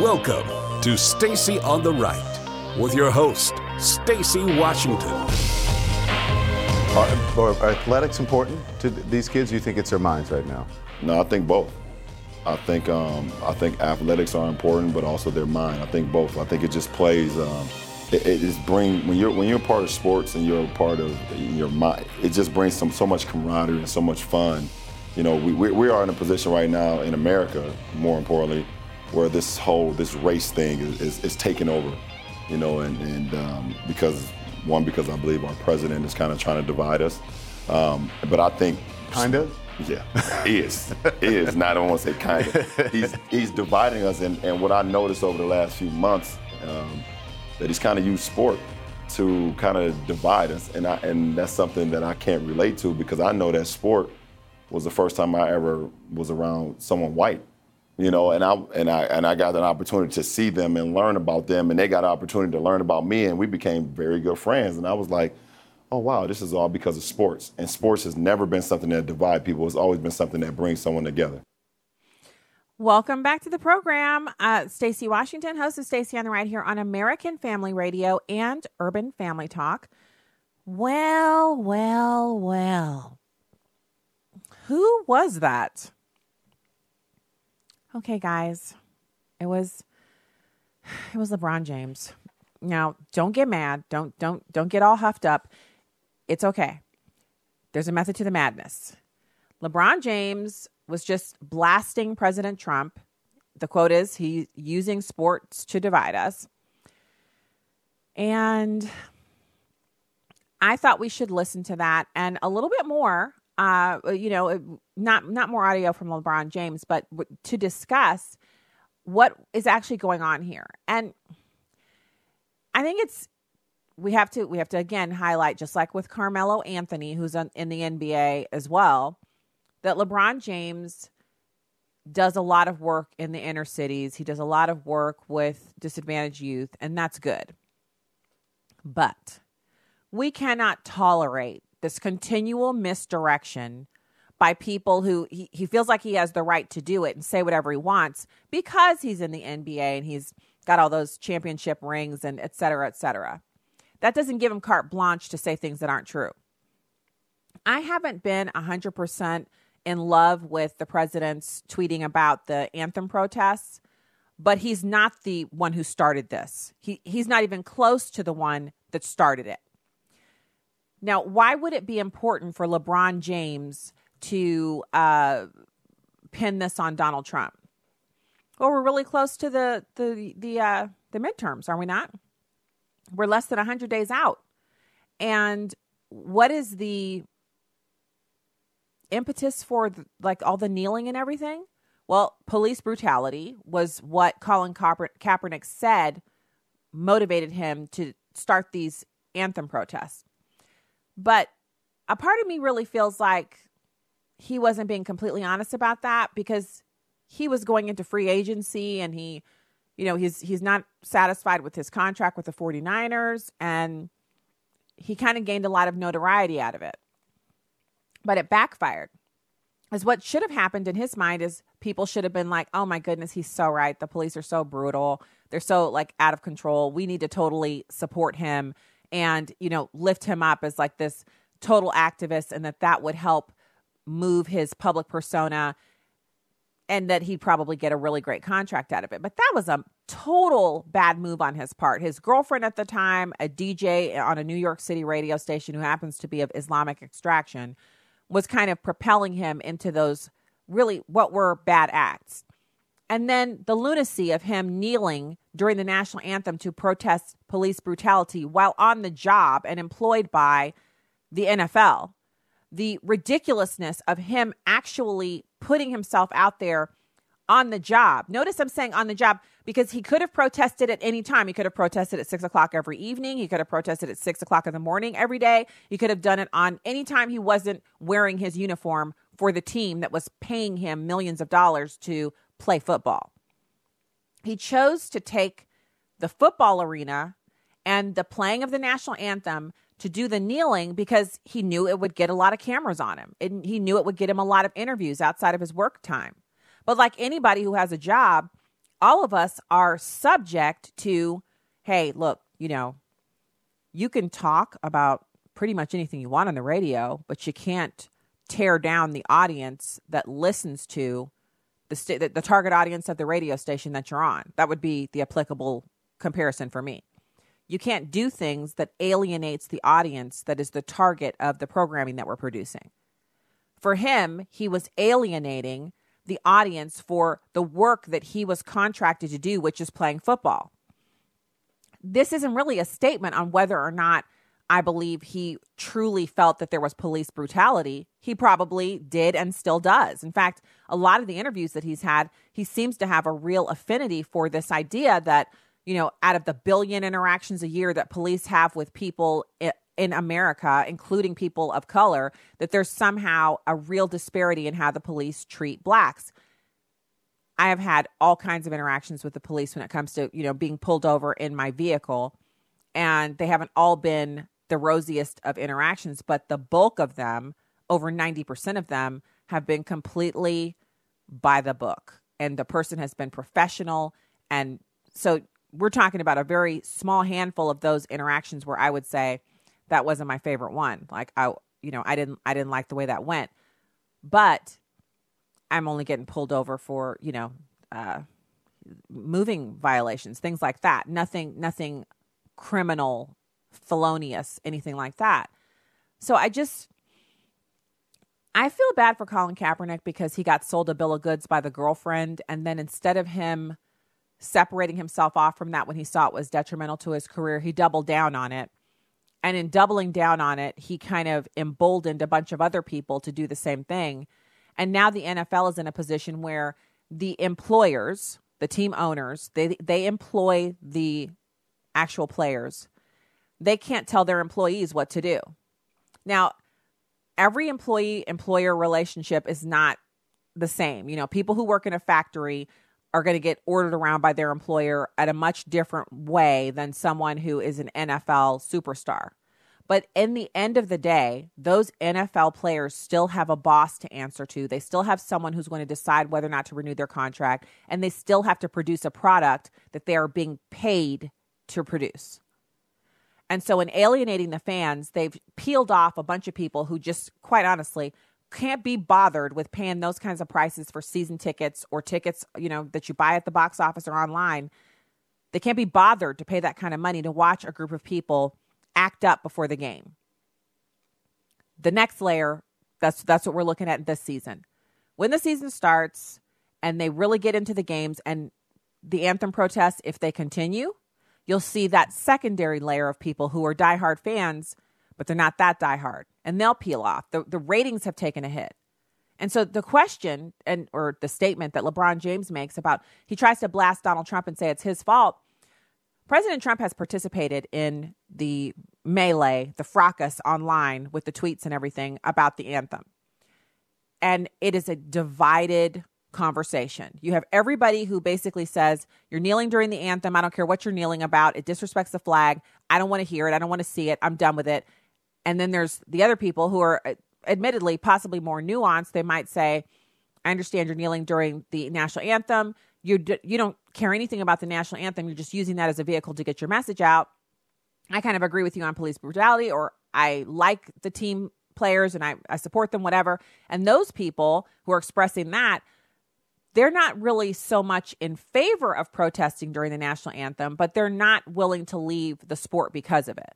Welcome to Stacy on the Right with your host, Stacy Washington. Are, are athletics important to these kids? You think it's their minds right now? No, I think both. I think um, I think athletics are important, but also their mind. I think both. I think it just plays. Um, it, it just bring when you're when you're part of sports and you're a part of your mind. It just brings some so much camaraderie and so much fun. You know, we, we, we are in a position right now in America, more importantly, where this whole this race thing is, is, is taking over. You know, and, and um, because one because I believe our president is kind of trying to divide us, um, but I think kind of. Yeah, he is. is. Not I don't want to say kind of. He's he's dividing us, and, and what I noticed over the last few months, um, that he's kind of used sport to kind of divide us, and I and that's something that I can't relate to because I know that sport was the first time I ever was around someone white, you know, and I and I and I got an opportunity to see them and learn about them, and they got an opportunity to learn about me, and we became very good friends, and I was like oh wow, this is all because of sports. And sports has never been something that divide people. It's always been something that brings someone together. Welcome back to the program. Uh, Stacy Washington, host of Stacy on the Right here on American Family Radio and Urban Family Talk. Well, well, well. Who was that? Okay, guys. It was it was LeBron James. Now, don't get mad. Don't don't don't get all huffed up. It's okay. There's a method to the madness. LeBron James was just blasting President Trump. The quote is he's using sports to divide us. And I thought we should listen to that and a little bit more. Uh, you know, not not more audio from LeBron James, but to discuss what is actually going on here. And I think it's we have to we have to again highlight just like with Carmelo Anthony who's in the NBA as well that LeBron James does a lot of work in the inner cities. He does a lot of work with disadvantaged youth and that's good. But we cannot tolerate this continual misdirection by people who he, he feels like he has the right to do it and say whatever he wants because he's in the NBA and he's got all those championship rings and et cetera, et cetera. That doesn't give him carte blanche to say things that aren't true. I haven't been 100% in love with the president's tweeting about the anthem protests, but he's not the one who started this. He, he's not even close to the one that started it. Now, why would it be important for LeBron James to uh, pin this on Donald Trump? Well, we're really close to the the the uh, the midterms, are we not? We're less than 100 days out. And what is the impetus for the, like all the kneeling and everything? Well, police brutality was what Colin Kaeper- Kaepernick said motivated him to start these anthem protests. But a part of me really feels like he wasn't being completely honest about that because he was going into free agency and he you know, he's he's not satisfied with his contract with the 49ers and he kind of gained a lot of notoriety out of it. But it backfired. As what should have happened in his mind is people should have been like, "Oh my goodness, he's so right. The police are so brutal. They're so like out of control. We need to totally support him and, you know, lift him up as like this total activist and that that would help move his public persona and that he'd probably get a really great contract out of it. But that was a total bad move on his part. His girlfriend at the time, a DJ on a New York City radio station who happens to be of Islamic extraction, was kind of propelling him into those really what were bad acts. And then the lunacy of him kneeling during the national anthem to protest police brutality while on the job and employed by the NFL. The ridiculousness of him actually putting himself out there on the job. Notice I'm saying on the job because he could have protested at any time. He could have protested at six o'clock every evening. He could have protested at six o'clock in the morning every day. He could have done it on any time he wasn't wearing his uniform for the team that was paying him millions of dollars to play football. He chose to take the football arena and the playing of the national anthem to do the kneeling because he knew it would get a lot of cameras on him. And he knew it would get him a lot of interviews outside of his work time. But like anybody who has a job, all of us are subject to, hey, look, you know, you can talk about pretty much anything you want on the radio, but you can't tear down the audience that listens to the, st- the target audience of the radio station that you're on. That would be the applicable comparison for me. You can't do things that alienates the audience that is the target of the programming that we're producing. For him, he was alienating the audience for the work that he was contracted to do, which is playing football. This isn't really a statement on whether or not I believe he truly felt that there was police brutality. He probably did and still does. In fact, a lot of the interviews that he's had, he seems to have a real affinity for this idea that, you know, out of the billion interactions a year that police have with people in America, including people of color, that there's somehow a real disparity in how the police treat blacks. I have had all kinds of interactions with the police when it comes to, you know, being pulled over in my vehicle, and they haven't all been the rosiest of interactions, but the bulk of them, over 90% of them, have been completely by the book. And the person has been professional. And so we're talking about a very small handful of those interactions where I would say, that wasn't my favorite one. Like I, you know, I didn't I didn't like the way that went. But I'm only getting pulled over for, you know, uh, moving violations, things like that. Nothing nothing criminal, felonious, anything like that. So I just I feel bad for Colin Kaepernick because he got sold a bill of goods by the girlfriend and then instead of him separating himself off from that when he saw it was detrimental to his career, he doubled down on it and in doubling down on it, he kind of emboldened a bunch of other people to do the same thing. And now the NFL is in a position where the employers, the team owners, they they employ the actual players. They can't tell their employees what to do. Now, every employee employer relationship is not the same. You know, people who work in a factory are going to get ordered around by their employer at a much different way than someone who is an NFL superstar. But in the end of the day, those NFL players still have a boss to answer to. They still have someone who's going to decide whether or not to renew their contract, and they still have to produce a product that they are being paid to produce. And so, in alienating the fans, they've peeled off a bunch of people who just, quite honestly, can't be bothered with paying those kinds of prices for season tickets or tickets, you know, that you buy at the box office or online. They can't be bothered to pay that kind of money to watch a group of people act up before the game. The next layer, that's that's what we're looking at this season. When the season starts and they really get into the games and the anthem protests, if they continue, you'll see that secondary layer of people who are diehard fans but they're not that diehard, and they'll peel off. The the ratings have taken a hit. And so the question and or the statement that LeBron James makes about he tries to blast Donald Trump and say it's his fault. President Trump has participated in the melee, the fracas online with the tweets and everything about the anthem. And it is a divided conversation. You have everybody who basically says, You're kneeling during the anthem. I don't care what you're kneeling about. It disrespects the flag. I don't want to hear it. I don't want to see it. I'm done with it. And then there's the other people who are uh, admittedly possibly more nuanced. They might say, I understand you're kneeling during the national anthem. You, d- you don't care anything about the national anthem. You're just using that as a vehicle to get your message out. I kind of agree with you on police brutality, or I like the team players and I, I support them, whatever. And those people who are expressing that, they're not really so much in favor of protesting during the national anthem, but they're not willing to leave the sport because of it.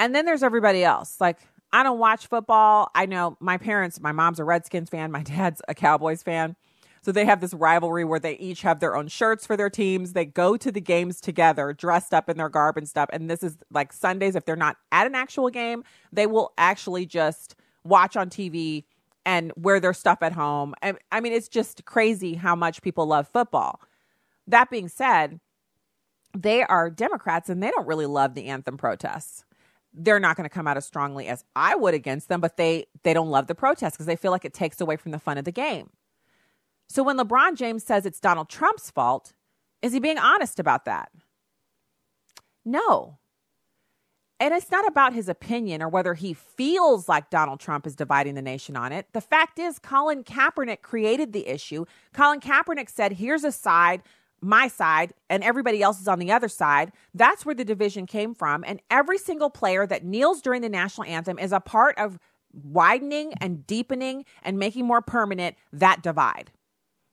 And then there's everybody else. Like, I don't watch football. I know my parents, my mom's a Redskins fan, my dad's a Cowboys fan. So they have this rivalry where they each have their own shirts for their teams. They go to the games together, dressed up in their garb and stuff. And this is like Sundays, if they're not at an actual game, they will actually just watch on TV and wear their stuff at home. I mean, it's just crazy how much people love football. That being said, they are Democrats and they don't really love the anthem protests they're not going to come out as strongly as I would against them, but they they don't love the protests because they feel like it takes away from the fun of the game. So when LeBron James says it's Donald Trump's fault, is he being honest about that? No. And it's not about his opinion or whether he feels like Donald Trump is dividing the nation on it. The fact is, Colin Kaepernick created the issue. Colin Kaepernick said, here's a side, my side, and everybody else is on the other side. That's where the division came from. And every single player that kneels during the national anthem is a part of widening and deepening and making more permanent that divide,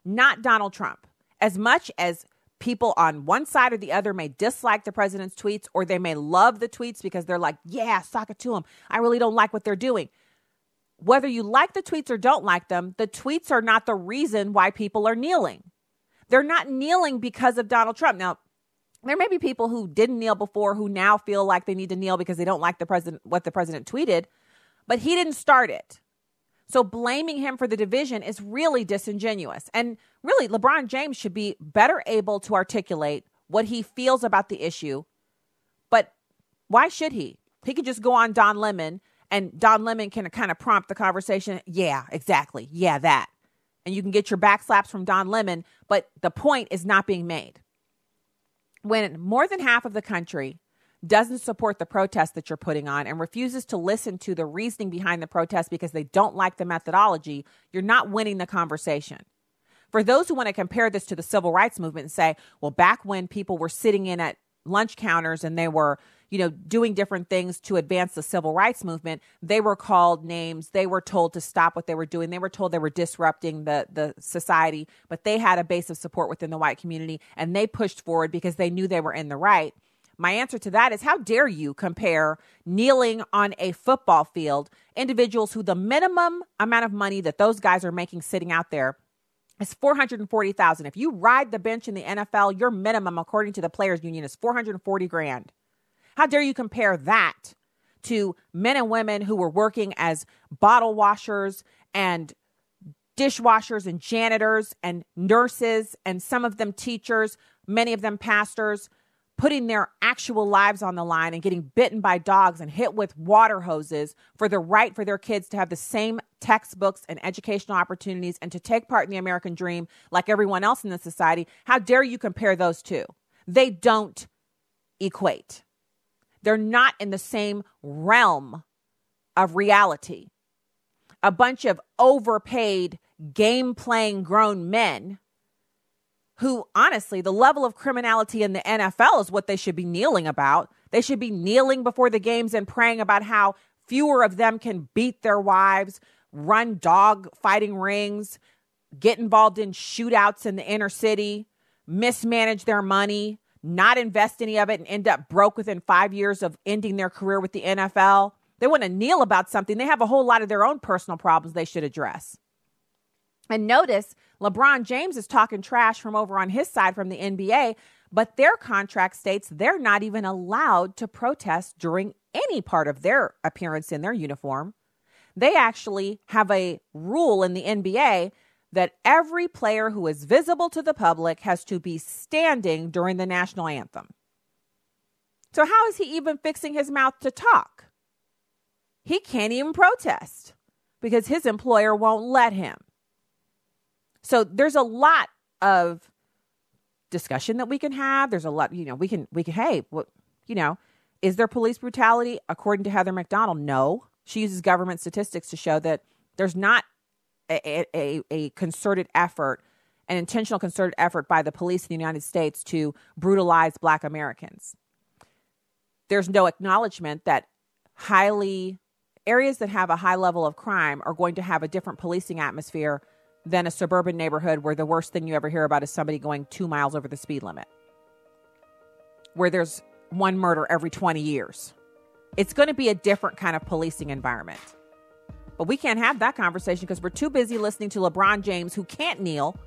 not Donald Trump. As much as people on one side or the other may dislike the president's tweets or they may love the tweets because they're like, yeah, sock it to them. I really don't like what they're doing. Whether you like the tweets or don't like them, the tweets are not the reason why people are kneeling. They're not kneeling because of Donald Trump. Now, there may be people who didn't kneel before who now feel like they need to kneel because they don't like the president what the president tweeted, but he didn't start it. So blaming him for the division is really disingenuous. And really, LeBron James should be better able to articulate what he feels about the issue. But why should he? He could just go on Don Lemon and Don Lemon can kind of prompt the conversation. Yeah, exactly. Yeah, that. And you can get your backslaps from Don Lemon, but the point is not being made. When more than half of the country doesn't support the protest that you're putting on and refuses to listen to the reasoning behind the protest because they don't like the methodology, you're not winning the conversation. For those who want to compare this to the civil rights movement and say, well, back when people were sitting in at lunch counters and they were, you know, doing different things to advance the civil rights movement, they were called names. They were told to stop what they were doing. They were told they were disrupting the the society, but they had a base of support within the white community and they pushed forward because they knew they were in the right. My answer to that is how dare you compare kneeling on a football field, individuals who the minimum amount of money that those guys are making sitting out there is 440,000. If you ride the bench in the NFL, your minimum according to the players union is 440 grand. How dare you compare that to men and women who were working as bottle washers and dishwashers and janitors and nurses and some of them teachers, many of them pastors putting their actual lives on the line and getting bitten by dogs and hit with water hoses for the right for their kids to have the same textbooks and educational opportunities and to take part in the American dream like everyone else in the society, how dare you compare those two? They don't equate. They're not in the same realm of reality. A bunch of overpaid, game playing grown men who honestly, the level of criminality in the NFL is what they should be kneeling about. They should be kneeling before the games and praying about how fewer of them can beat their wives, run dog fighting rings, get involved in shootouts in the inner city, mismanage their money, not invest any of it, and end up broke within five years of ending their career with the NFL. They want to kneel about something. They have a whole lot of their own personal problems they should address. And notice LeBron James is talking trash from over on his side from the NBA, but their contract states they're not even allowed to protest during any part of their appearance in their uniform. They actually have a rule in the NBA that every player who is visible to the public has to be standing during the national anthem. So, how is he even fixing his mouth to talk? He can't even protest because his employer won't let him. So there's a lot of discussion that we can have. There's a lot, you know, we can we can hey, what you know, is there police brutality? According to Heather Mac Donald, no. She uses government statistics to show that there's not a, a, a concerted effort, an intentional concerted effort by the police in the United States to brutalize black Americans. There's no acknowledgement that highly areas that have a high level of crime are going to have a different policing atmosphere than a suburban neighborhood where the worst thing you ever hear about is somebody going two miles over the speed limit, where there's one murder every 20 years. It's going to be a different kind of policing environment. But we can't have that conversation because we're too busy listening to LeBron James, who can't kneel,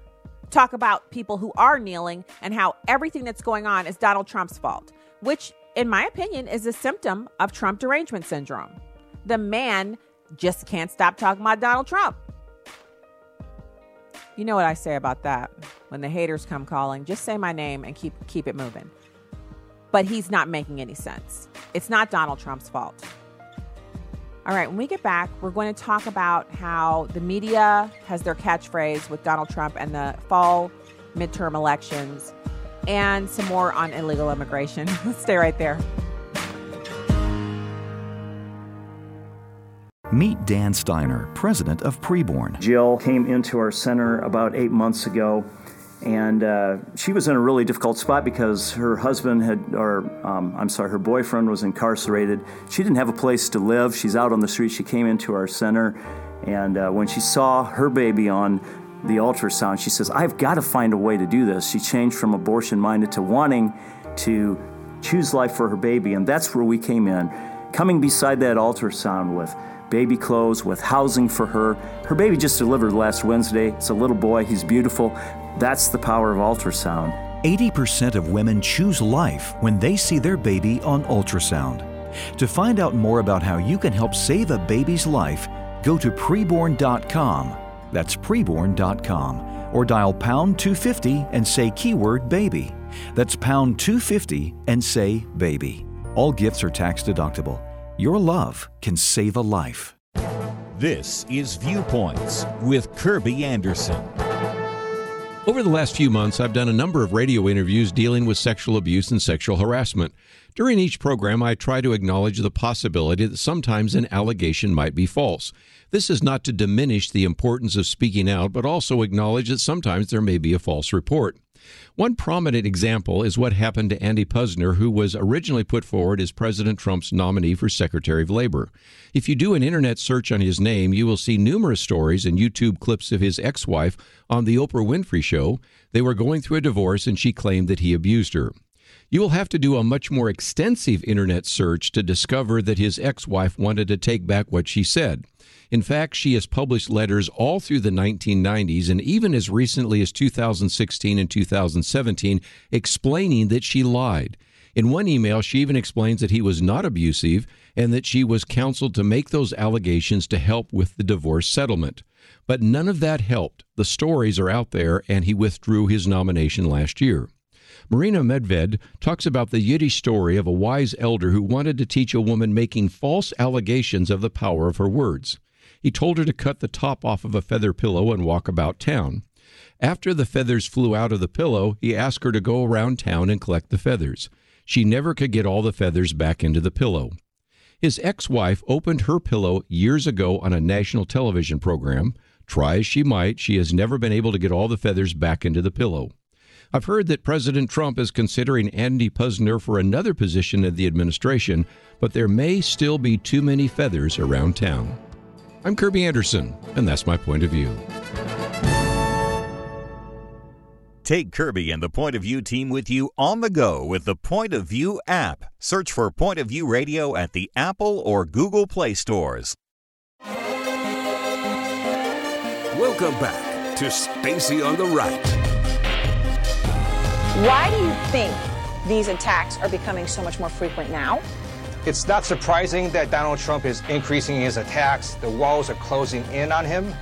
talk about people who are kneeling and how everything that's going on is Donald Trump's fault, which, in my opinion, is a symptom of Trump derangement syndrome. The man just can't stop talking about Donald Trump. You know what I say about that. When the haters come calling, just say my name and keep keep it moving. But he's not making any sense. It's not Donald Trump's fault. All right, when we get back, we're going to talk about how the media has their catchphrase with Donald Trump and the fall midterm elections and some more on illegal immigration. Stay right there. Meet Dan Steiner, president of Preborn. Jill came into our center about eight months ago, and uh, she was in a really difficult spot because her husband had, or um, I'm sorry, her boyfriend was incarcerated. She didn't have a place to live. She's out on the street. She came into our center, and uh, when she saw her baby on the ultrasound, she says, I've got to find a way to do this. She changed from abortion minded to wanting to choose life for her baby, and that's where we came in. Coming beside that ultrasound with baby clothes, with housing for her. Her baby just delivered last Wednesday. It's a little boy, he's beautiful. That's the power of ultrasound. 80% of women choose life when they see their baby on ultrasound. To find out more about how you can help save a baby's life, go to preborn.com. That's preborn.com. Or dial pound 250 and say keyword baby. That's pound 250 and say baby. All gifts are tax deductible. Your love can save a life. This is Viewpoints with Kerby Anderson. Over the last few months, I've done a number of radio interviews dealing with sexual abuse and sexual harassment. During each program, I try to acknowledge the possibility that sometimes an allegation might be false. This is not to diminish the importance of speaking out, but also acknowledge that sometimes there may be a false report. One prominent example is what happened to Andy Puzder, who was originally put forward as President Trump's nominee for Secretary of Labor. If you do an internet search on his name, you will see numerous stories and YouTube clips of his ex wife on The Oprah Winfrey Show. They were going through a divorce and she claimed that he abused her. You will have to do a much more extensive internet search to discover that his ex wife wanted to take back what she said. In fact, she has published letters all through the 1990s and even as recently as 2016 and 2017 explaining that she lied. In one email, she even explains that he was not abusive and that she was counseled to make those allegations to help with the divorce settlement. But none of that helped. The stories are out there, and he withdrew his nomination last year. Marina Medved talks about the Yiddish story of a wise elder who wanted to teach a woman making false allegations of the power of her words. He told her to cut the top off of a feather pillow and walk about town. After the feathers flew out of the pillow, he asked her to go around town and collect the feathers. She never could get all the feathers back into the pillow. His ex wife opened her pillow years ago on a national television program. Try as she might, she has never been able to get all the feathers back into the pillow. I've heard that President Trump is considering Andy Puzder for another position in the administration, but there may still be too many feathers around town. I'm Kerby Anderson, and that's my point of view. Take Kerby and the Point of View team with you on the go with the Point of View app. Search for Point of View Radio at the Apple or Google Play stores. Welcome back to Stacy on the Right. Why do you think these attacks are becoming so much more frequent now? It's not surprising that Donald Trump is increasing his attacks. The walls are closing in on him.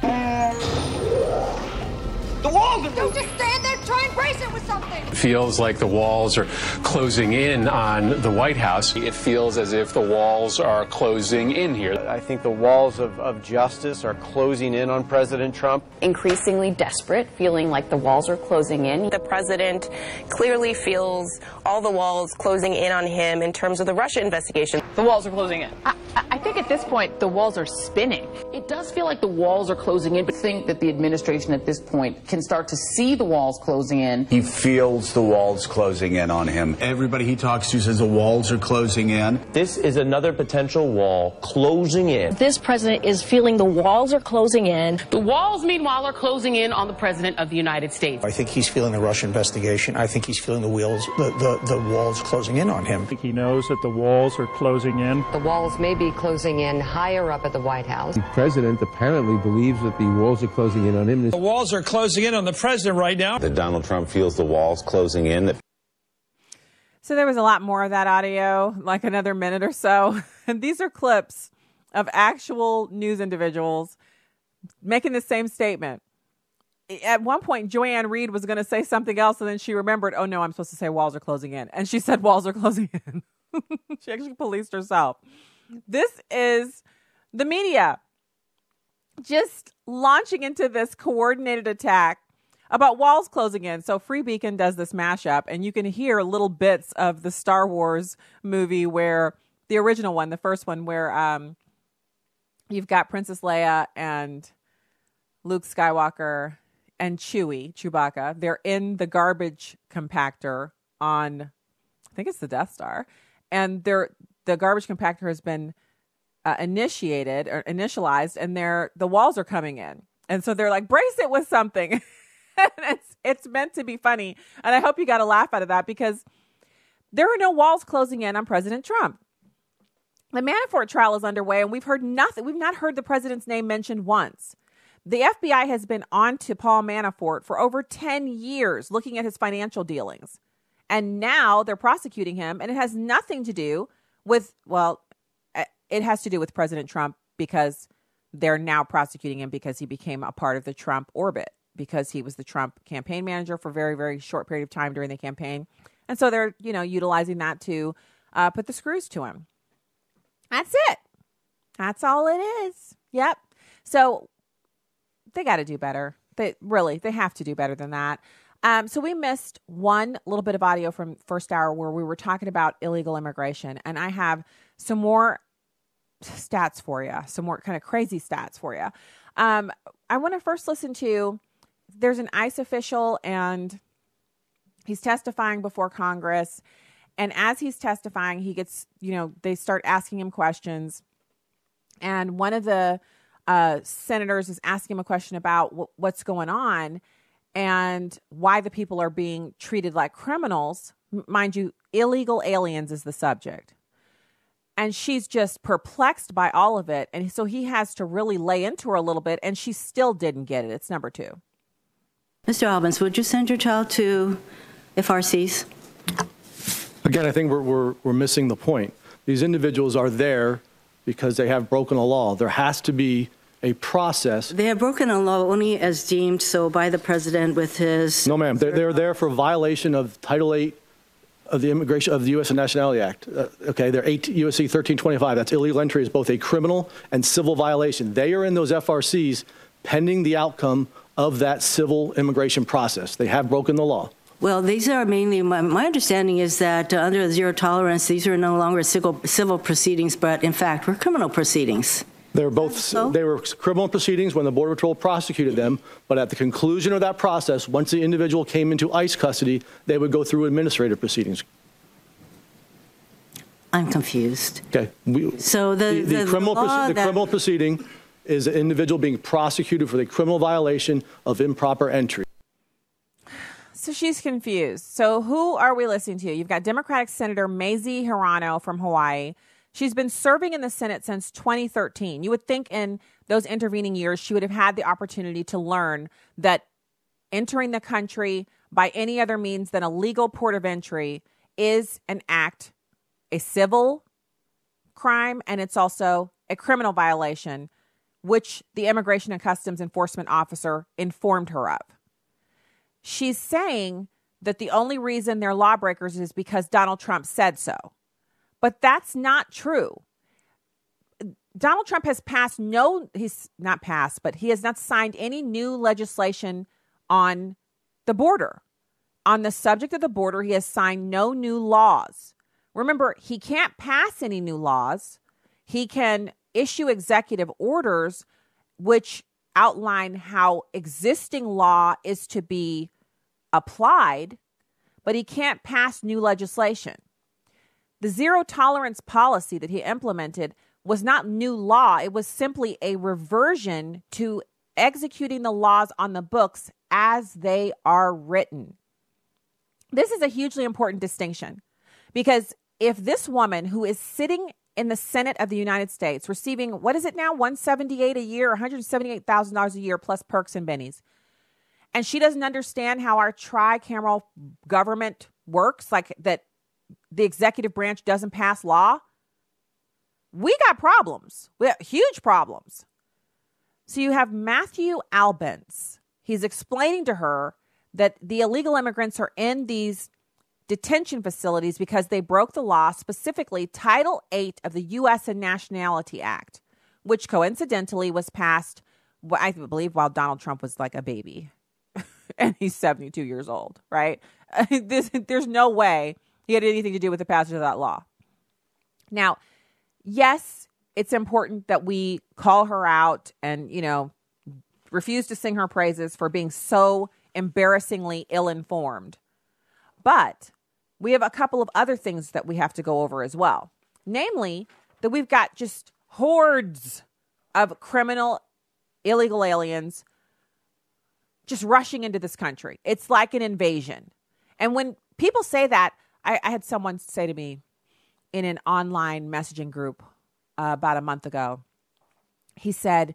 The walls are Don't just stand there, try and brace it with something. It feels like the walls are closing in on the White House. It feels as if the walls are closing in here. I think the walls of, of justice are closing in on President Trump. Increasingly desperate, feeling like the walls are closing in. The president clearly feels all the walls closing in on him in terms of the Russia investigation. The walls are closing in. I, I think at this point, the walls are spinning. It does feel like the walls are closing in, but I think that the administration at this point can start to see the walls closing in. He feels the walls closing in on him. Everybody he talks to says the walls are closing in. This is another potential wall closing in. This president is feeling the walls are closing in. The walls, meanwhile, are closing in on the president of the United States. I think he's feeling the Russia investigation. I think he's feeling the wheels, the, the, the walls closing in on him. I think he knows that the walls are closing in. The walls may be closing in higher up at the White House. The president apparently believes that the walls are closing in on him. The walls are closing in on the president right now. That Donald Trump feels the walls closing in. So there was a lot more of that audio, like another minute or so. And these are clips of actual news individuals making the same statement. At one point, Joy-Ann was going to say something else, and then she remembered, oh no, I'm supposed to say walls are closing in. And she said walls are closing in. she actually policed herself. This is the media just launching into this coordinated attack about walls closing in. So Free Beacon does this mashup, and you can hear little bits of the Star Wars movie where the original one, the first one, where um, you've got Princess Leia and Luke Skywalker and Chewie, Chewbacca. They're in the garbage compactor on, I think it's the Death Star, and they're the garbage compactor has been uh, initiated or initialized, and they're the walls are coming in, and so they're like brace it with something. it's it's meant to be funny, and I hope you got a laugh out of that because there are no walls closing in on President Trump. The Manafort trial is underway, and we've heard nothing. We've not heard the president's name mentioned once. The FBI has been on to Paul Manafort for over 10 years looking at his financial dealings. And now they're prosecuting him, and it has nothing to do with, well, it has to do with President Trump because they're now prosecuting him because he became a part of the Trump orbit, because he was the Trump campaign manager for a very, very short period of time during the campaign. And so they're, you know, utilizing that to uh, put the screws to him. That's it. That's all it is. Yep. So they got to do better. They really, they have to do better than that. Um, so we missed one little bit of audio from first hour where we were talking about illegal immigration, and I have some more stats for you, some more kind of crazy stats for you. Um, I want to first listen to. There's an ICE official, and he's testifying before Congress. And as he's testifying, he gets, you know, they start asking him questions. And one of the uh, senators is asking him a question about w- what's going on and why the people are being treated like criminals. M- mind you, illegal aliens is the subject. And she's just perplexed by all of it. And so he has to really lay into her a little bit, and she still didn't get it. It's number two. Mr. Albence, would you send your child to FRCs? Again, I think we're, we're, we're missing the point. These individuals are there because they have broken a law. There has to be a process. They have broken a law only as deemed so by the president with his. No, ma'am. They're, they're there for violation of Title 8 of the Immigration of the U.S. and Nationality Act. Uh, okay, they're 8 USC 1325. That's illegal entry is both a criminal and civil violation. They are in those FRCs pending the outcome of that civil immigration process. They have broken the law. Well, these are mainly, my, my understanding is that uh, under zero tolerance, these are no longer civil, civil proceedings, but in fact, were criminal proceedings. They were both so? they were criminal proceedings when the Border Patrol prosecuted them, but at the conclusion of that process, once the individual came into ICE custody, they would go through administrative proceedings. I'm confused. Okay. We, so the, the, the, the criminal, the that... criminal proceeding is an individual being prosecuted for the criminal violation of improper entry. So she's confused. So who are we listening to? You've got Democratic Senator Mazie Hirono from Hawaii. She's been serving in the Senate since 2013. You would think in those intervening years she would have had the opportunity to learn that entering the country by any other means than a legal port of entry is an act, a civil crime, and it's also a criminal violation, which the Immigration and Customs Enforcement Officer informed her of she's saying that the only reason they're lawbreakers is because Donald Trump said so. But that's not true. Donald Trump has passed no, he's not passed, but he has not signed any new legislation on the border. On the subject of the border, he has signed no new laws. Remember, he can't pass any new laws. He can issue executive orders which outline how existing law is to be applied, but he can't pass new legislation. The zero tolerance policy that he implemented was not new law, it was simply a reversion to executing the laws on the books as they are written. This is a hugely important distinction because if this woman who is sitting in the Senate of the United States receiving what is it now? 178 a year, $178,000 a year plus perks and bennies. And she doesn't understand how our tricameral government works, like that the executive branch doesn't pass law, we got problems. We have huge problems. So you have Matthew Albence. He's explaining to her that the illegal immigrants are in these detention facilities because they broke the law, specifically Title 8 of the U.S. and Nationality Act, which coincidentally was passed, I believe, while Donald Trump was like a baby. and he's 72 years old, right? there's no way he had anything to do with the passage of that law. Now, yes, it's important that we call her out and, you know, refuse to sing her praises for being so embarrassingly ill informed. But we have a couple of other things that we have to go over as well. Namely, that we've got just hordes of criminal illegal aliens just rushing into this country. It's like an invasion. And when people say that, I, I had someone say to me in an online messaging group uh, about a month ago, he said,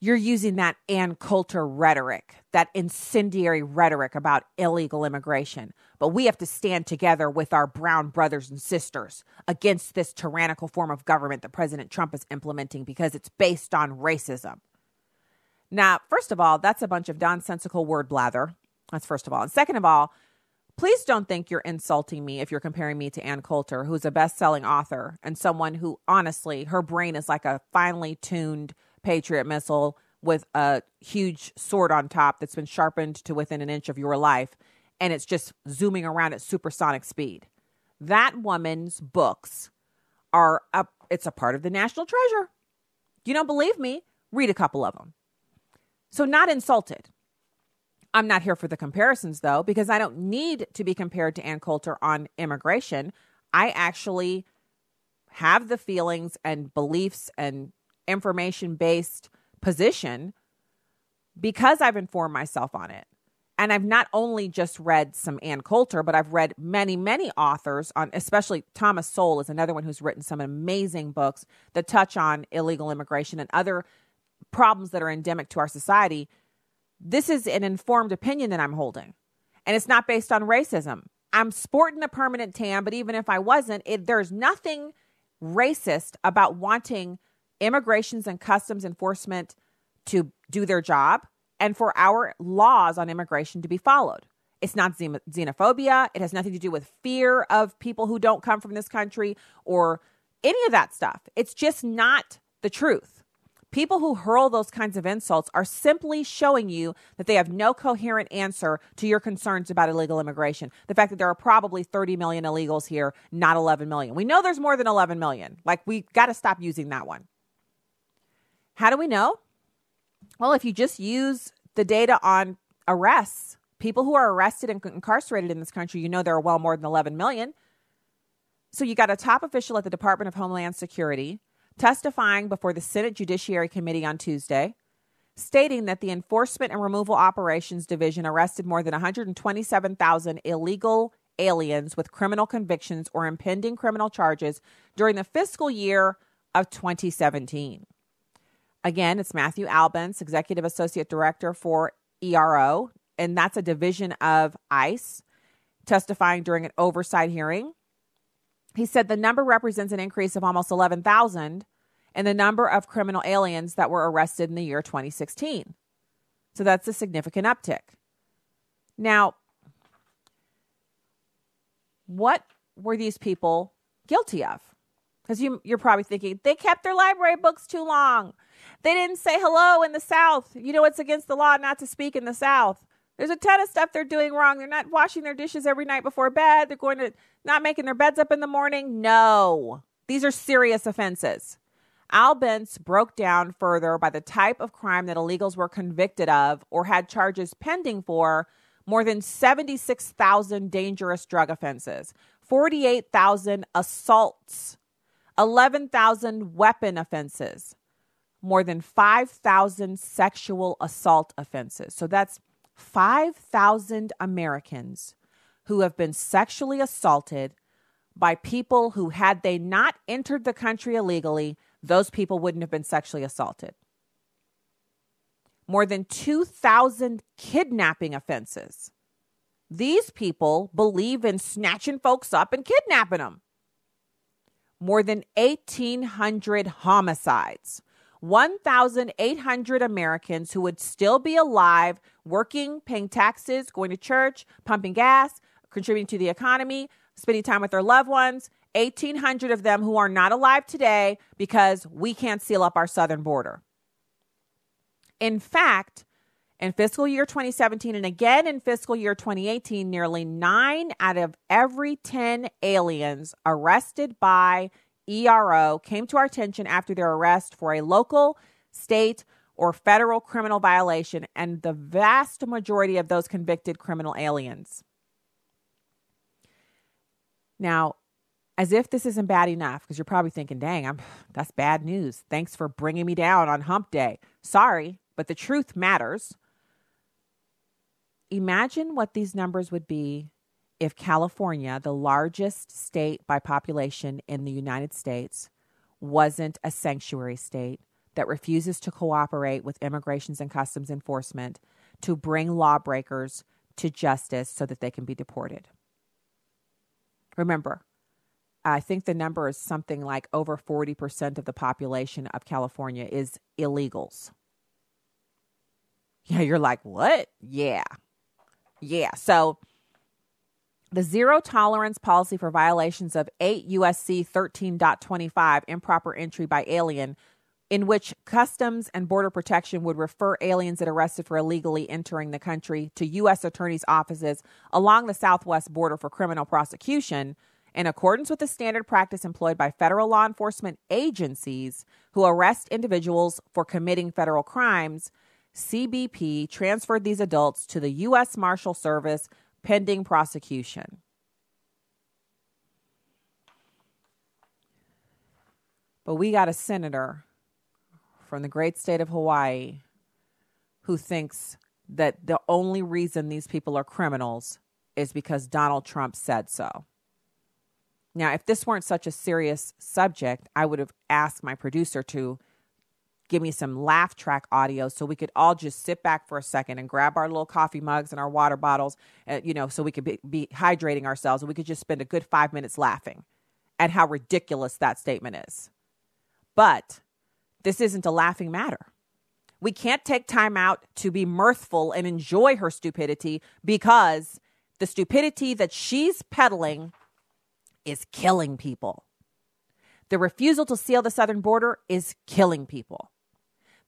You're using that Ann Coulter rhetoric, that incendiary rhetoric about illegal immigration. But we have to stand together with our brown brothers and sisters against this tyrannical form of government that President Trump is implementing because it's based on racism. Now, first of all, that's a bunch of nonsensical word blather. That's first of all. And second of all, please don't think you're insulting me if you're comparing me to Ann Coulter, who's a best selling author and someone who honestly, her brain is like a finely tuned Patriot missile with a huge sword on top that's been sharpened to within an inch of your life. And it's just zooming around at supersonic speed. That woman's books are a, it's a part of the national treasure. You don't believe me? Read a couple of them. So, not insulted. I'm not here for the comparisons, though, because I don't need to be compared to Ann Coulter on immigration. I actually have the feelings and beliefs and information based position because I've informed myself on it. And I've not only just read some Ann Coulter, but I've read many, many authors on, especially Thomas Sowell is another one who's written some amazing books that touch on illegal immigration and other problems that are endemic to our society. This is an informed opinion that I'm holding, and it's not based on racism. I'm sporting a permanent tan, but even if I wasn't, it, there's nothing racist about wanting immigrations and customs enforcement to do their job and for our laws on immigration to be followed. It's not xenophobia. It has nothing to do with fear of people who don't come from this country or any of that stuff. It's just not the truth. People who hurl those kinds of insults are simply showing you that they have no coherent answer to your concerns about illegal immigration. The fact that there are probably 30 million illegals here, not 11 million. We know there's more than 11 million. Like, we got to stop using that one. How do we know? Well, if you just use the data on arrests, people who are arrested and incarcerated in this country, you know there are well more than 11 million. So you got a top official at the Department of Homeland Security testifying before the Senate Judiciary Committee on Tuesday, stating that the Enforcement and Removal Operations Division arrested more than 127,000 illegal aliens with criminal convictions or impending criminal charges during the fiscal year of 2017. Again, it's Matthew Albence, Executive Associate Director for ERO, and that's a division of ICE, testifying during an oversight hearing. He said the number represents an increase of almost 11,000 in the number of criminal aliens that were arrested in the year 2016. So that's a significant uptick. Now, what were these people guilty of? Because you, you're probably thinking they kept their library books too long. They didn't say hello in the South. You know, it's against the law not to speak in the South. There's a ton of stuff they're doing wrong. They're not washing their dishes every night before bed. They're going to not making their beds up in the morning. No, these are serious offenses. Albence broke down further by the type of crime that illegals were convicted of or had charges pending for more than 76,000 dangerous drug offenses, 48,000 assaults, 11,000 weapon offenses, more than 5,000 sexual assault offenses. So that's 5,000 Americans who have been sexually assaulted by people who, had they not entered the country illegally, those people wouldn't have been sexually assaulted. More than 2,000 kidnapping offenses. These people believe in snatching folks up and kidnapping them. More than 1,800 homicides. 1,800 Americans who would still be alive, working, paying taxes, going to church, pumping gas, contributing to the economy, spending time with their loved ones. 1,800 of them who are not alive today because we can't seal up our southern border. In fact, in fiscal year 2017 and again in fiscal year 2018, nearly nine out of every 10 aliens arrested by ERO came to our attention after their arrest for a local, state, or federal criminal violation, and the vast majority of those convicted criminal aliens. Now, as if this isn't bad enough, because you're probably thinking, dang, I'm, that's bad news. Thanks for bringing me down on hump day. Sorry, but the truth matters. Imagine what these numbers would be if California, the largest state by population in the United States, wasn't a sanctuary state that refuses to cooperate with immigrations and customs enforcement to bring lawbreakers to justice so that they can be deported. Remember, I think the number is something like over 40% of the population of California is illegals. Yeah, you're like, what? Yeah. Yeah. So the zero tolerance policy for violations of 8 USC 13.25, improper entry by alien, in which Customs and Border Protection would refer aliens that arrested for illegally entering the country to U.S. attorneys' offices along the southwest border for criminal prosecution in accordance with the standard practice employed by federal law enforcement agencies who arrest individuals for committing federal crimes, CBP transferred these adults to the U.S. Marshal Service pending prosecution. But we got a senator from the great state of Hawaii who thinks that the only reason these people are criminals is because Donald Trump said so. Now, if this weren't such a serious subject, I would have asked my producer to give me some laugh track audio so we could all just sit back for a second and grab our little coffee mugs and our water bottles, uh, you know, so we could be, be hydrating ourselves and we could just spend a good five minutes laughing at how ridiculous that statement is. But this isn't a laughing matter. We can't take time out to be mirthful and enjoy her stupidity because the stupidity that she's peddling is killing people. The refusal to seal the southern border is killing people.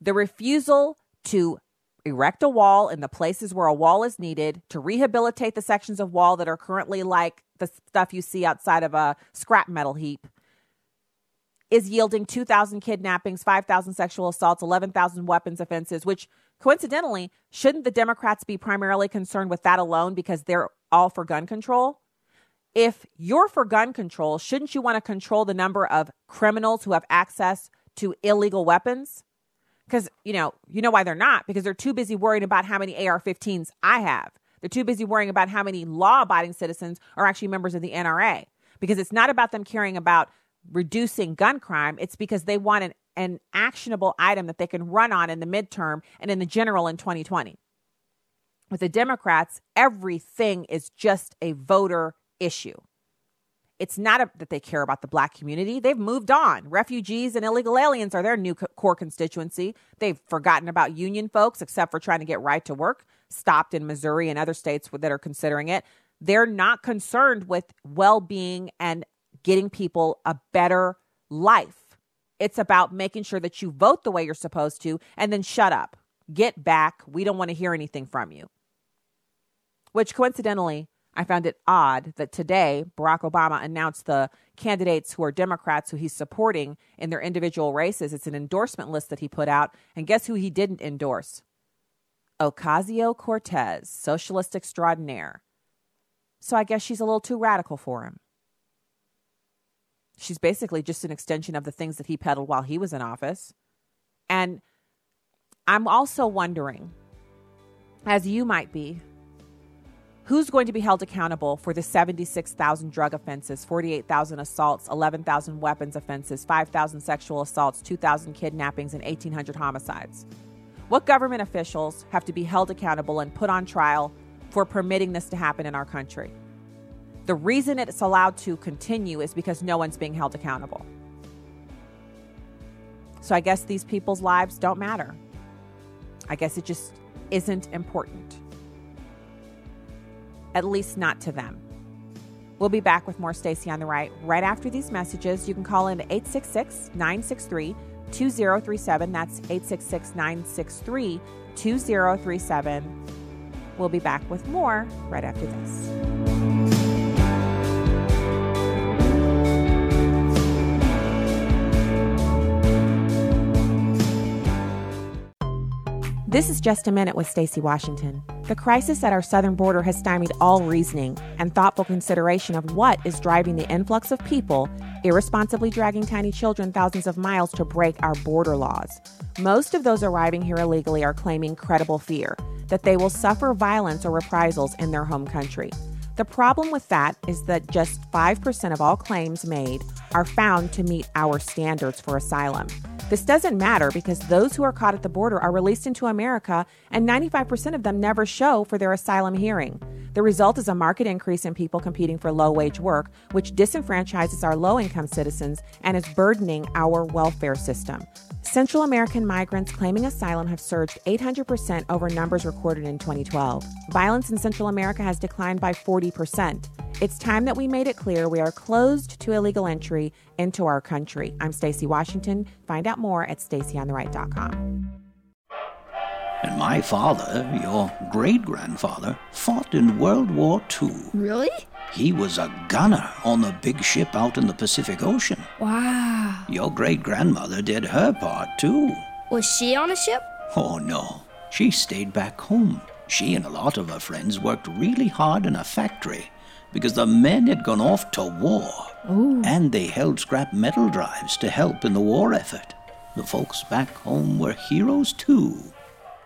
The refusal to erect a wall in the places where a wall is needed, to rehabilitate the sections of wall that are currently like the stuff you see outside of a scrap metal heap, is yielding 2,000 kidnappings, 5,000 sexual assaults, 11,000 weapons offenses, which coincidentally, shouldn't the Democrats be primarily concerned with that alone because they're all for gun control? if you're for gun control, shouldn't you want to control the number of criminals who have access to illegal weapons? Because, you know, you know why they're not, because they're too busy worrying about how many AR 15s I have. They're too busy worrying about how many law abiding citizens are actually members of the NRA. Because it's not about them caring about reducing gun crime, it's because they want an, an actionable item that they can run on in the midterm and in the general in 2020. With the Democrats, everything is just a voter issue. It's not a, that they care about the black community. They've moved on. Refugees and illegal aliens are their new co- core constituency. They've forgotten about union folks, except for trying to get right to work, stopped in Missouri and other states that are considering it. They're not concerned with well being and getting people a better life. It's about making sure that you vote the way you're supposed to and then shut up. Get back. We don't want to hear anything from you. Which coincidentally, I found it odd that today Barack Obama announced the candidates who are Democrats who he's supporting in their individual races. It's an endorsement list that he put out. And guess who he didn't endorse? Ocasio Cortez, socialist extraordinaire. So I guess she's a little too radical for him. She's basically just an extension of the things that he peddled while he was in office. And I'm also wondering, as you might be, Who's going to be held accountable for the 76,000 drug offenses, 48,000 assaults, 11,000 weapons offenses, 5,000 sexual assaults, 2,000 kidnappings, and 1,800 homicides? What government officials have to be held accountable and put on trial for permitting this to happen in our country? The reason it's allowed to continue is because no one's being held accountable. So I guess these people's lives don't matter. I guess it just isn't important at least not to them. We'll be back with more Stacy on the Right right after these messages. You can call in 866 963 2037. That's 866 963 2037. We'll be back with more right after this. This is just a minute with Stacy Washington. The crisis at our southern border has stymied all reasoning and thoughtful consideration of what is driving the influx of people irresponsibly dragging tiny children thousands of miles to break our border laws. Most of those arriving here illegally are claiming credible fear that they will suffer violence or reprisals in their home country. The problem with that is that just 5% of all claims made are found to meet our standards for asylum. This doesn't matter because those who are caught at the border are released into America, and 95% of them never show for their asylum hearing. The result is a market increase in people competing for low wage work, which disenfranchises our low income citizens and is burdening our welfare system. Central American migrants claiming asylum have surged 800% over numbers recorded in 2012. Violence in Central America has declined by 40%. It's time that we made it clear we are closed to illegal entry into our country. I'm Stacy Washington. Find out more at stacyontheright.com. And my father, your great grandfather, fought in World War II. Really? He was a gunner on the big ship out in the Pacific Ocean. Wow. Your great grandmother did her part too. Was she on a ship? Oh no, she stayed back home. She and a lot of her friends worked really hard in a factory because the men had gone off to war. Ooh. And they held scrap metal drives to help in the war effort. The folks back home were heroes too.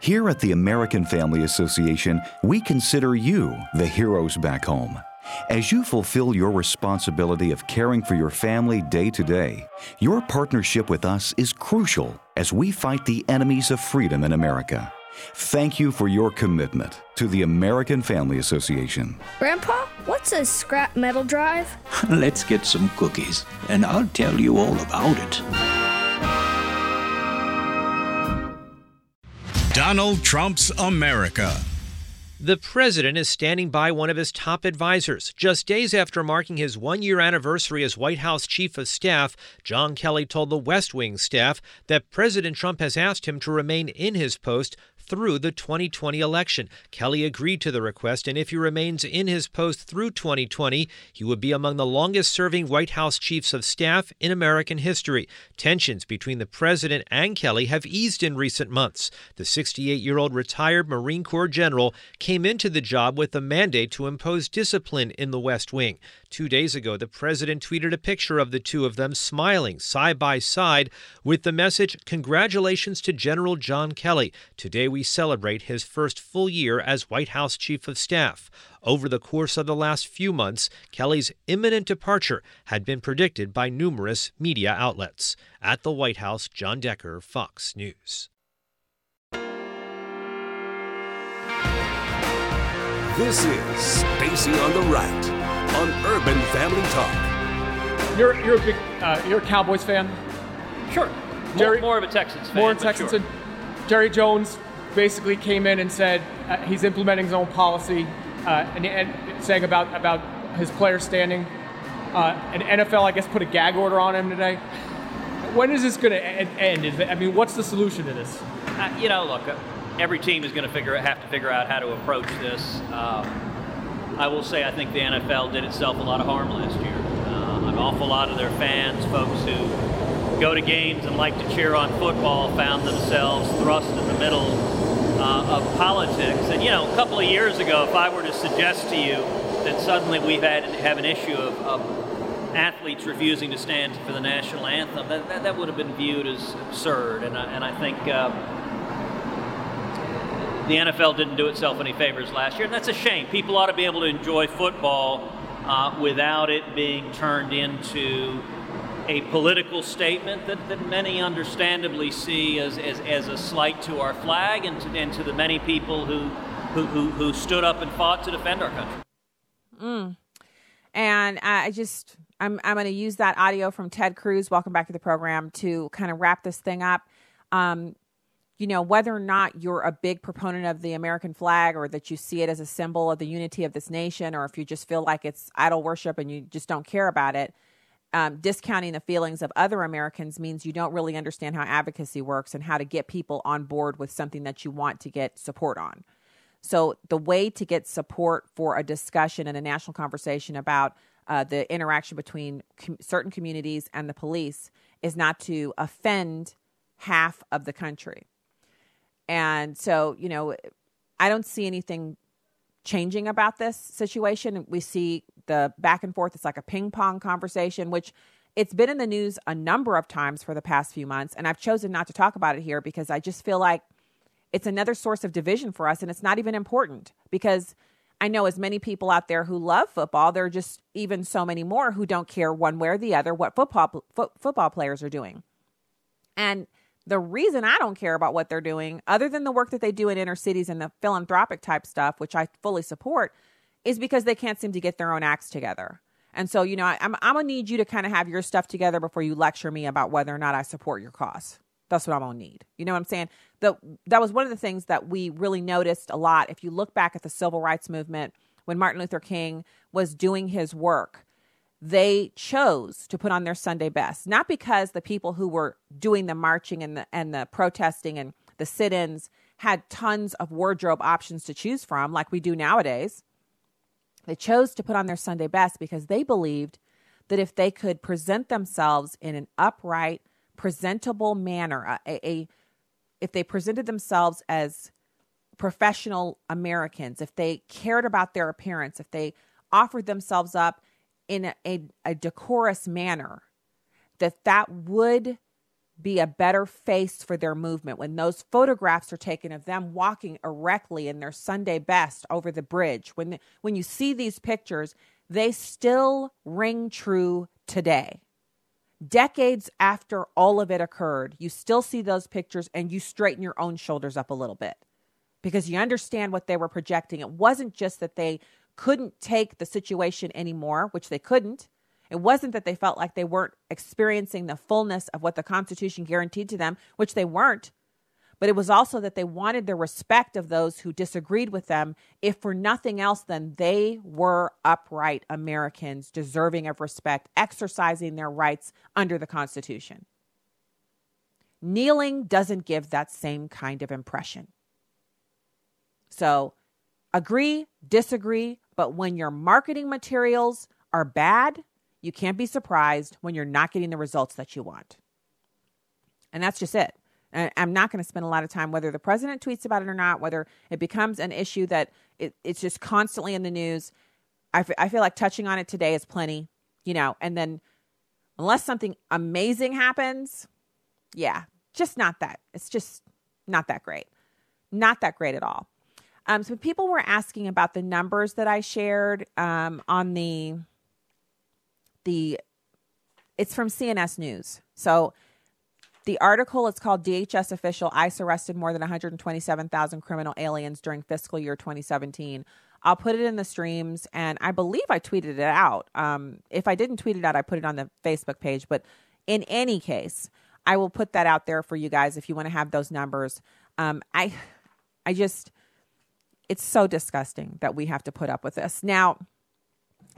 Here at the American Family Association, we consider you the heroes back home. As you fulfill your responsibility of caring for your family day to day, your partnership with us is crucial as we fight the enemies of freedom in America. Thank you for your commitment to the American Family Association. Grandpa, what's a scrap metal drive? Let's get some cookies, and I'll tell you all about it. Donald Trump's America. The president is standing by one of his top advisors. Just days after marking his one year anniversary as White House chief of staff, John Kelly told the West Wing staff that President Trump has asked him to remain in his post through the 2020 election. Kelly agreed to the request, and if he remains in his post through 2020, he would be among the longest serving White House chiefs of staff in American history. Tensions between the president and Kelly have eased in recent months. The 68 year old retired Marine Corps general came into the job with a mandate to impose discipline in the West Wing. Two days ago, the president tweeted a picture of the two of them smiling side by side with the message, Congratulations to General John Kelly. Today we celebrate his first full year as White House Chief of Staff. Over the course of the last few months, Kelly's imminent departure had been predicted by numerous media outlets. At the White House, John Decker, Fox News. This is Stacy on the Right on Urban Family Talk. You're you're a big uh, you're a Cowboys fan. Sure. More, more of a Texans fan. More a Texans sure. Jerry Jones basically came in and said uh, he's implementing his own policy uh, and, and saying about about his players standing. Uh, and NFL, I guess, put a gag order on him today. When is this going to end? Is it, I mean, what's the solution to this? Uh, you know, look, uh, every team is going to figure have to figure out how to approach this. Um, I will say, I think the NFL did itself a lot of harm last year. Uh, an awful lot of their fans, folks who go to games and like to cheer on football, found themselves thrust in the middle uh, of politics. And you know, a couple of years ago, if I were to suggest to you that suddenly we've had have an issue of, of athletes refusing to stand for the national anthem, that, that, that would have been viewed as absurd. And I, and I think. Uh, the NFL didn't do itself any favors last year, and that's a shame. People ought to be able to enjoy football uh, without it being turned into a political statement that, that many understandably see as, as, as a slight to our flag and to, and to the many people who, who, who, who stood up and fought to defend our country. Mm. And I just, I'm, I'm going to use that audio from Ted Cruz. Welcome back to the program to kind of wrap this thing up. Um, you know, whether or not you're a big proponent of the American flag or that you see it as a symbol of the unity of this nation, or if you just feel like it's idol worship and you just don't care about it, um, discounting the feelings of other Americans means you don't really understand how advocacy works and how to get people on board with something that you want to get support on. So, the way to get support for a discussion and a national conversation about uh, the interaction between com- certain communities and the police is not to offend half of the country And so, you know, I don't see anything changing about this situation. We see the back and forth. It's like a ping pong conversation, which it's been in the news a number of times for the past few months. And I've chosen not to talk about it here because I just feel like it's another source of division for us. And it's not even important because I know as many people out there who love football, there are just even so many more who don't care one way or the other what football, fo- football players are doing. And the reason I don't care about what they're doing, other than the work that they do in inner cities and the philanthropic type stuff, which I fully support, is because they can't seem to get their own acts together. And so, you know, I, am I'm gonna need you to kind of have your stuff together before you lecture me about whether or not I support your cause. That's what I'm gonna need. You know what I'm saying? The, that was one of the things that we really noticed a lot. If you look back at the civil rights movement when Martin Luther King was doing his work, they chose to put on their Sunday best, not because the people who were doing the marching and the and the protesting and the sit-ins had tons of wardrobe options to choose from like we do nowadays. They chose to put on their Sunday best because they believed that if they could present themselves in an upright, presentable manner, a, a if they presented themselves as professional Americans, if they cared about their appearance, if they offered themselves up in a, a, a decorous manner, that that would be a better face for their movement when those photographs are taken of them walking erectly in their Sunday best over the bridge. When when you see these pictures, they still ring true today. Decades after all of it occurred, you still see those pictures and you straighten your own shoulders up a little bit because you understand what they were projecting. It wasn't just that they couldn't take the situation anymore, which they couldn't. It wasn't that they felt like they weren't experiencing the fullness of what the Constitution guaranteed to them, which they weren't. But it was also that they wanted the respect of those who disagreed with them, if for nothing else, then they were upright Americans deserving of respect, exercising their rights under the Constitution. Kneeling doesn't give that same kind of impression. So, agree, disagree, but when your marketing materials are bad, you can't be surprised when you're not getting the results that you want. And that's just it. I'm not going to spend a lot of time whether the president tweets about it or not, whether it becomes an issue that it, it's just constantly in the news. I, f- I feel like touching on it today is plenty, you know, and then unless something amazing happens, yeah, just not that. It's just not that great. Not that great at all. Um, so people were asking about the numbers that I shared um, on the the. It's from CNS News. So the article is called DHS official ICE arrested more than 127,000 criminal aliens during fiscal year 2017. I'll put it in the streams, and I believe I tweeted it out. Um, if I didn't tweet it out, I put it on the Facebook page. But in any case, I will put that out there for you guys if you want to have those numbers. Um, I, I just it's so disgusting that we have to put up with this. Now,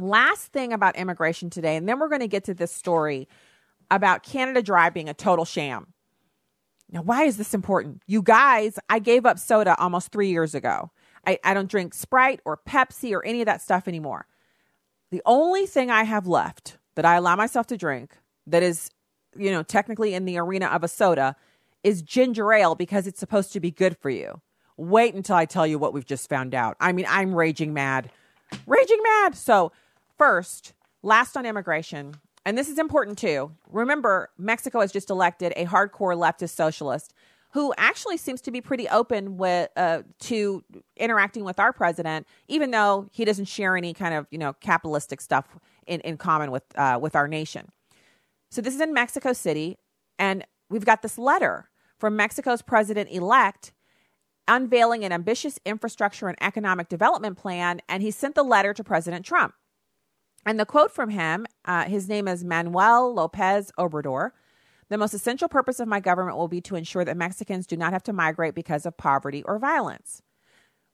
last thing about immigration today, and then we're going to get to this story about Canada Dry being a total sham. Now, why is this important? You guys, I gave up soda almost three years ago. I, I don't drink Sprite or Pepsi or any of that stuff anymore. The only thing I have left that I allow myself to drink that is, you know, technically in the arena of a soda is ginger ale because it's supposed to be good for you. Wait until I tell you what we've just found out. I mean, I'm raging mad. Raging mad. So, first, last on immigration, and this is important too. Remember, Mexico has just elected a hardcore leftist socialist who actually seems to be pretty open with uh, to interacting with our president, even though he doesn't share any kind of you know capitalistic stuff in, in common with uh, with our nation. So this is in Mexico City, and we've got this letter from Mexico's president elect unveiling an ambitious infrastructure and economic development plan, and he sent the letter to President Trump. And the quote from him uh, his name is Manuel Lopez Obrador. The most essential purpose of my government will be to ensure that Mexicans do not have to migrate because of poverty or violence.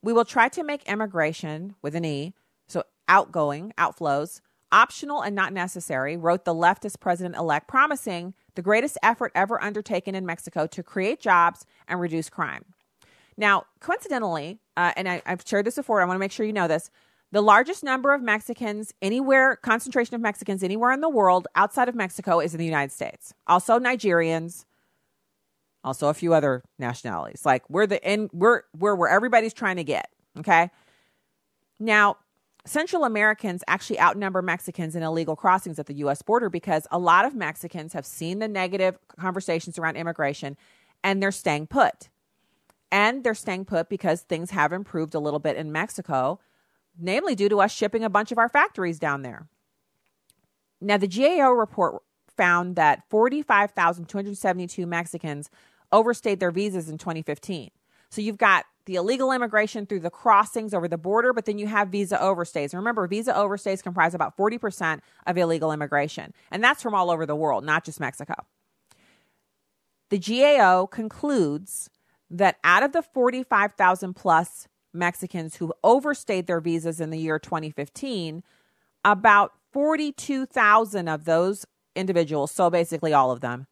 We will try to make immigration, with an E, so outgoing, outflows, optional and not necessary, wrote the leftist president elect, promising the greatest effort ever undertaken in Mexico to create jobs and reduce crime. Now, coincidentally, uh, and I, I've shared this before, I want to make sure you know this. The largest number of Mexicans anywhere, concentration of Mexicans anywhere in the world outside of Mexico is in the United States. Also, Nigerians, Also, a few other nationalities. Like we're the in we're we're where everybody's trying to get. Okay. Now, Central Americans actually outnumber Mexicans in illegal crossings at the U.S. border because a lot of Mexicans have seen the negative conversations around immigration and they're staying put. And they're staying put because things have improved a little bit in Mexico, namely due to us shipping a bunch of our factories down there. Now, the GAO report found that 45,272 Mexicans overstayed their visas in 2015. So you've got the illegal immigration through the crossings over the border, but then you have visa overstays. Remember, visa overstays comprise about 40% of illegal immigration, and that's from all over the world, not just Mexico. The GAO concludes that out of the 45,000 plus Mexicans who overstayed their visas in the year 2015, about 42,000 of those individuals, so basically all of them,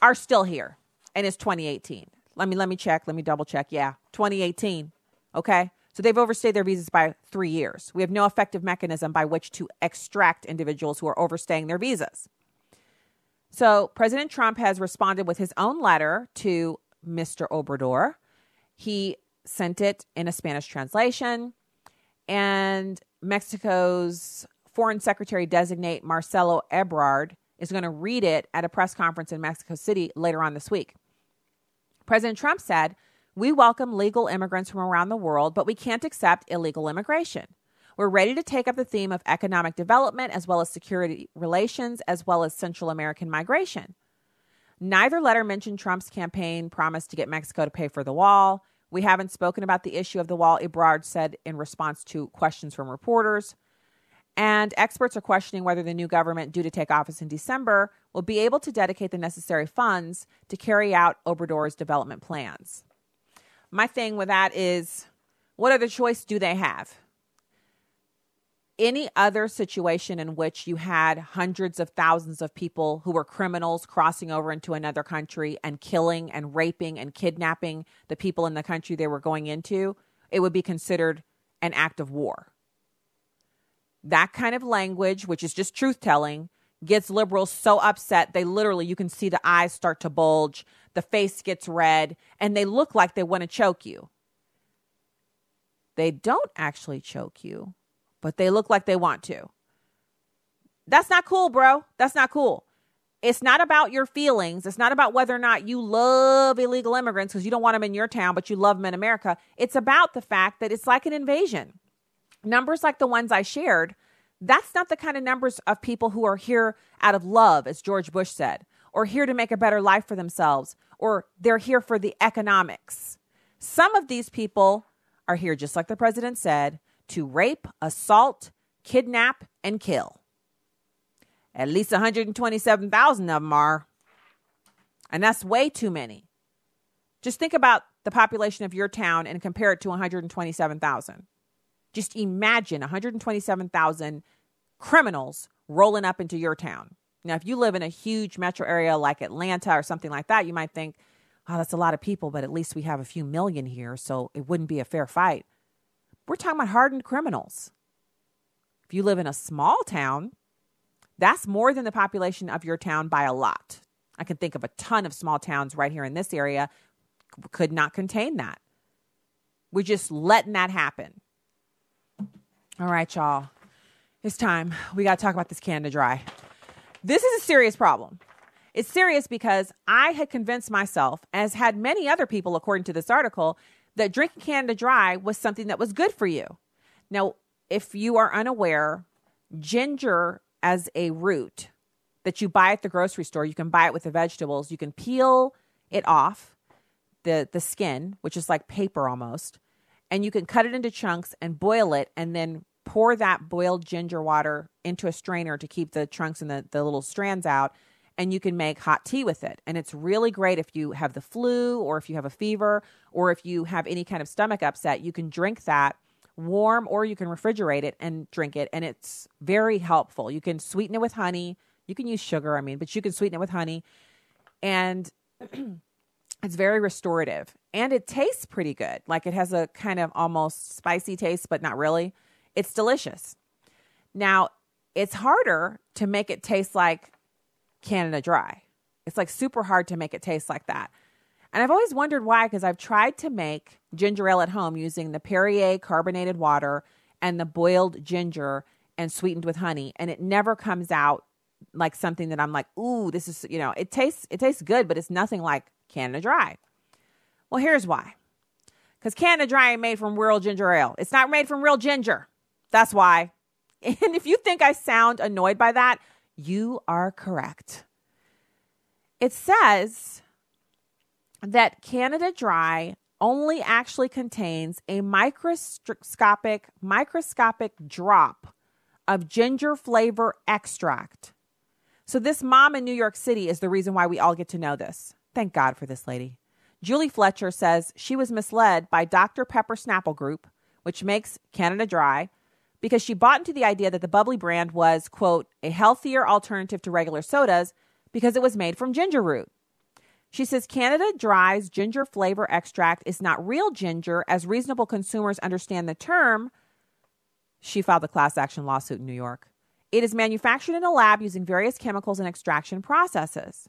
are still here. And it's 2018. Let me let me check. Let me double check. Yeah, 2018. Okay. So they've overstayed their visas by three years. We have no effective mechanism by which to extract individuals who are overstaying their visas. So President Trump has responded with his own letter to Mr. Obrador. He sent it in a Spanish translation, and Mexico's Foreign Secretary designate Marcelo Ebrard is going to read it at a press conference in Mexico City later on this week. President Trump said, We welcome legal immigrants from around the world, but we can't accept illegal immigration. We're ready to take up the theme of economic development as well as security relations, as well as Central American migration. Neither letter mentioned Trump's campaign promise to get Mexico to pay for the wall. We haven't spoken about the issue of the wall, Ebrard said in response to questions from reporters. And experts are questioning whether the new government, due to take office in December, will be able to dedicate the necessary funds to carry out Obrador's development plans. My thing with that is what other choice do they have? Any other situation in which you had hundreds of thousands of people who were criminals crossing over into another country and killing and raping and kidnapping the people in the country they were going into, it would be considered an act of war that kind of language, which is just truth telling, gets liberals so upset they literally, you can see the eyes start to bulge, the face gets red, and they look like they want to choke you. They don't actually choke you, but they look like they want to. That's not cool, bro. That's not cool. It's not about your feelings. It's not about whether or not you love illegal immigrants because you don't want them in your town, but you love them in America. It's about the fact that it's like an invasion numbers like the ones I shared, that's not the kind of numbers of people who are here out of love, as George Bush said, or here to make a better life for themselves, or they're here for the economics. Some of these people are here, just like the president said, to rape, assault, kidnap, and kill. At least 127,000 of them are. And that's way too many. Just think about the population of your town and compare it to 127,000. Just imagine 127,000 criminals rolling up into your town. Now, if you live in a huge metro area like Atlanta or something like that, you might think, oh, that's a lot of people, but at least we have a few million here, so it wouldn't be a fair fight. We're talking about hardened criminals. If you live in a small town, that's more than the population of your town by a lot. I can think of a ton of small towns right here in this area could not contain that. We're just letting that happen. All right, y'all. It's time. We got to talk about this Canada Dry. This is a serious problem. It's serious because I had convinced myself, as had many other people, according to this article, that drinking Canada Dry was something that was good for you. Now, if you are unaware, ginger as a root that you buy at the grocery store, you can buy it with the vegetables. You can peel it off the the skin, which is like paper almost, and you can cut it into chunks and boil it and then pour that boiled ginger water into a strainer to keep the trunks and the, the little strands out and you can make hot tea with it. And it's really great if you have the flu or if you have a fever or if you have any kind of stomach upset, you can drink that warm or you can refrigerate it and drink it. And it's very helpful. You can sweeten it with honey. You can use sugar, I mean, but you can sweeten it with honey. And it's very restorative and it tastes pretty good. Like it has a kind of almost spicy taste, but not really. It's delicious. Now, it's harder to make it taste like Canada Dry. It's like super hard to make it taste like that. And I've always wondered why, because I've tried to make ginger ale at home using the Perrier carbonated water and the boiled ginger and sweetened with honey, and it never comes out like something that I'm like, ooh, this is, you know, it tastes it tastes good, but it's nothing like Canada Dry. Well, here's why. Because Canada Dry ain't made from real ginger ale. It's not made from real ginger. That's why. And if you think I sound annoyed by that, you are correct. It says that Canada Dry only actually contains a microscopic microscopic drop of ginger flavor extract. So this mom in New York City is the reason why we all get to know this. Thank God for this lady. Julie Fletcher says she was misled by Dr. Pepper Snapple Group, which makes Canada Dry, because she bought into the idea that the bubbly brand was, quote, a healthier alternative to regular sodas because it was made from ginger root. She says Canada Dry's ginger flavor extract is not real ginger, as reasonable consumers understand the term. She filed a class action lawsuit in New York. It is manufactured in a lab using various chemicals and extraction processes.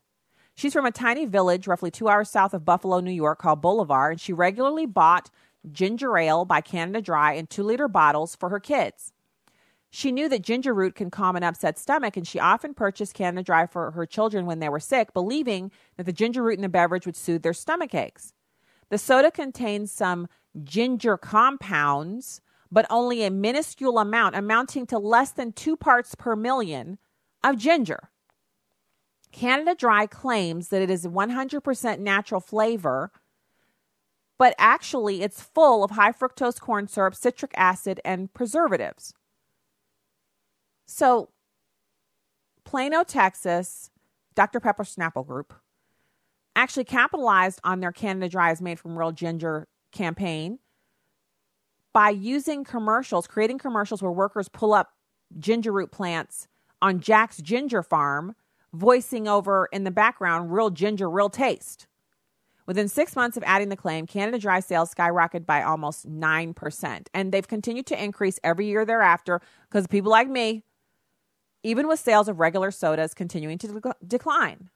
She's from a tiny village roughly two hours south of Buffalo, New York, called Bolivar, and she regularly bought ginger ale by Canada Dry in two liter bottles for her kids. She knew that ginger root can calm an upset stomach, and she often purchased Canada Dry for her children when they were sick, believing that the ginger root in the beverage would soothe their stomach aches. The soda contains some ginger compounds, but only a minuscule amount, amounting to less than two parts per million of ginger. Canada Dry claims that it is 100% natural flavor, but actually it's full of high fructose corn syrup, citric acid, and preservatives. So, Plano, Texas, Dr. Pepper Snapple Group actually capitalized on their Canada Dry is made from real ginger campaign by using commercials, creating commercials where workers pull up ginger root plants on Jack's Ginger Farm, voicing over in the background real ginger, real taste. Within six months of adding the claim, Canada Dry sales skyrocketed by almost 9%. And they've continued to increase every year thereafter because people like me even with sales of regular sodas continuing to de- decline.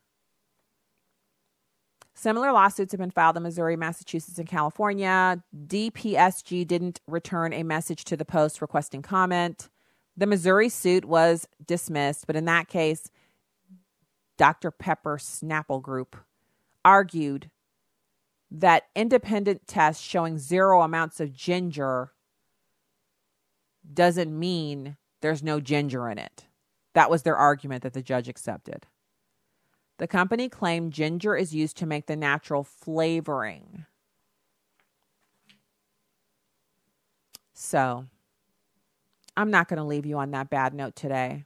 Similar lawsuits have been filed in Missouri, Massachusetts, and California. DPSG didn't return a message to the Post requesting comment. The Missouri suit was dismissed, but in that case, Dr. Pepper Snapple Group argued that independent test showing zero amounts of ginger doesn't mean there's no ginger in it. That was their argument that the judge accepted. The company claimed ginger is used to make the natural flavoring. So, I'm not going to leave you on that bad note today,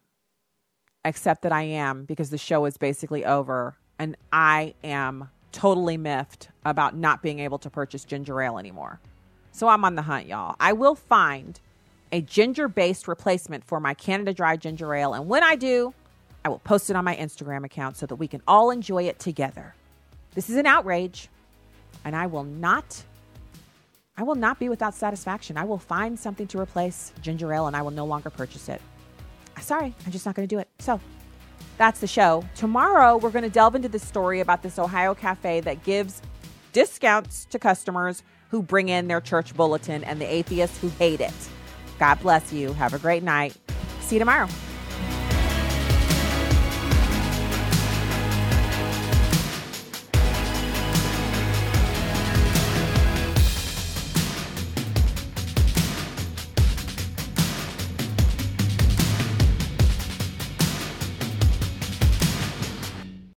except that I am because the show is basically over and I am totally miffed about not being able to purchase ginger ale anymore. So I'm on the hunt, y'all. I will find a ginger based replacement for my Canada Dry ginger ale. And when I do, I will post it on my Instagram account so that we can all enjoy it together. This is an outrage, and I will not. I will not be without satisfaction. I will find something to replace ginger ale and I will no longer purchase it. Sorry, I'm just not going to do it. So that's the show. Tomorrow, we're going to delve into the story about this Ohio cafe that gives discounts to customers who bring in their church bulletin and the atheists who hate it. God bless you. Have a great night. See you tomorrow.